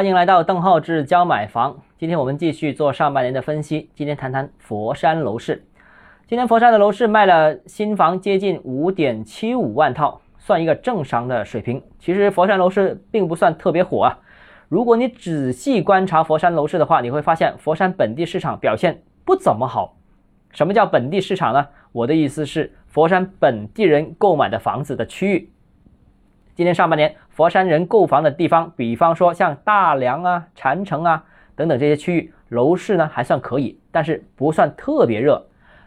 欢迎来到邓浩志教买房。今天我们继续做上半年的分析。今天谈谈佛山楼市。今天佛山的楼市卖了新房接近五点七五万套，算一个正常的水平。其实佛山楼市并不算特别火啊。如果你仔细观察佛山楼市的话，你会发现佛山本地市场表现不怎么好。什么叫本地市场呢？我的意思是佛山本地人购买的房子的区域。今年上半年，佛山人购房的地方，比方说像大良啊、禅城啊等等这些区域，楼市呢还算可以，但是不算特别热。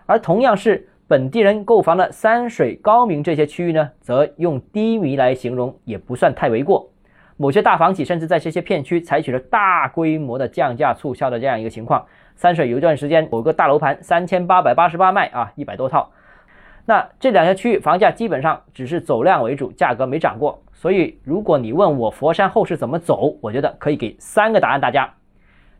而同样是本地人购房的三水、高明这些区域呢，则用低迷来形容也不算太为过。某些大房企甚至在这些片区采取了大规模的降价促销的这样一个情况。三水有一段时间，某个大楼盘三千八百八十八卖啊，一百多套。那这两个区域房价基本上只是走量为主，价格没涨过。所以，如果你问我佛山后市怎么走，我觉得可以给三个答案。大家，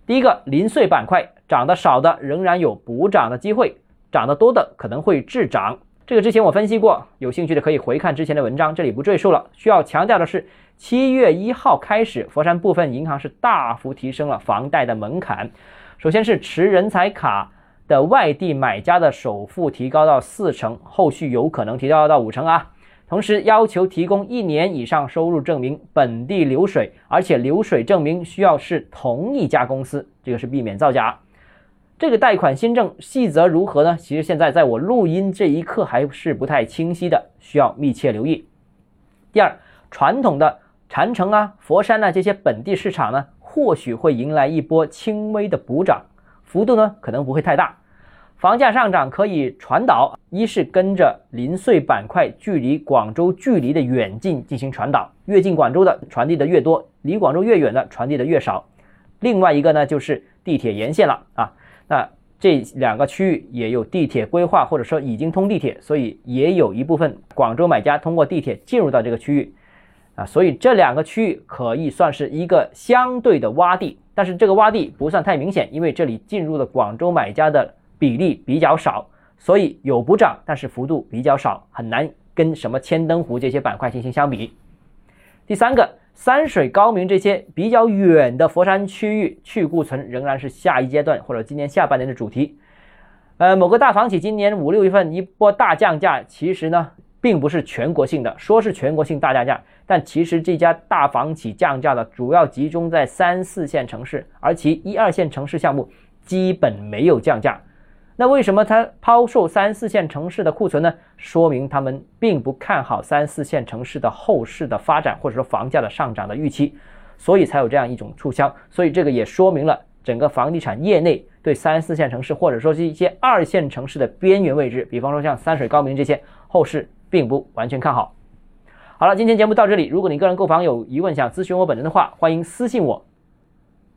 第一个，零碎板块涨得少的仍然有补涨的机会，涨得多的可能会滞涨。这个之前我分析过，有兴趣的可以回看之前的文章，这里不赘述了。需要强调的是，七月一号开始，佛山部分银行是大幅提升了房贷的门槛。首先是持人才卡。的外地买家的首付提高到四成，后续有可能提高到五成啊。同时要求提供一年以上收入证明，本地流水，而且流水证明需要是同一家公司，这个是避免造假。这个贷款新政细则如何呢？其实现在在我录音这一刻还是不太清晰的，需要密切留意。第二，传统的禅城啊、佛山啊这些本地市场呢，或许会迎来一波轻微的补涨。幅度呢可能不会太大，房价上涨可以传导，一是跟着零碎板块距离广州距离的远近进行传导，越近广州的传递的越多，离广州越远的传递的越少。另外一个呢就是地铁沿线了啊，那这两个区域也有地铁规划或者说已经通地铁，所以也有一部分广州买家通过地铁进入到这个区域啊，所以这两个区域可以算是一个相对的洼地。但是这个洼地不算太明显，因为这里进入了广州买家的比例比较少，所以有补涨，但是幅度比较少，很难跟什么千灯湖这些板块进行相比。第三个，三水高明这些比较远的佛山区域去库存仍然是下一阶段或者今年下半年的主题。呃，某个大房企今年五六月份一波大降价，其实呢。并不是全国性的，说是全国性大降价，但其实这家大房企降价的主要集中在三四线城市，而其一二线城市项目基本没有降价。那为什么他抛售三四线城市的库存呢？说明他们并不看好三四线城市的后市的发展，或者说房价的上涨的预期，所以才有这样一种促销。所以这个也说明了整个房地产业内对三四线城市，或者说是一些二线城市的边缘位置，比方说像三水高明这些后市。并不完全看好。好了，今天节目到这里。如果你个人购房有疑问，想咨询我本人的话，欢迎私信我，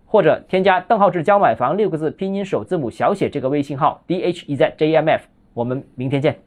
或者添加“邓浩志教买房”六个字拼音首字母小写这个微信号 d h e z j m f。我们明天见。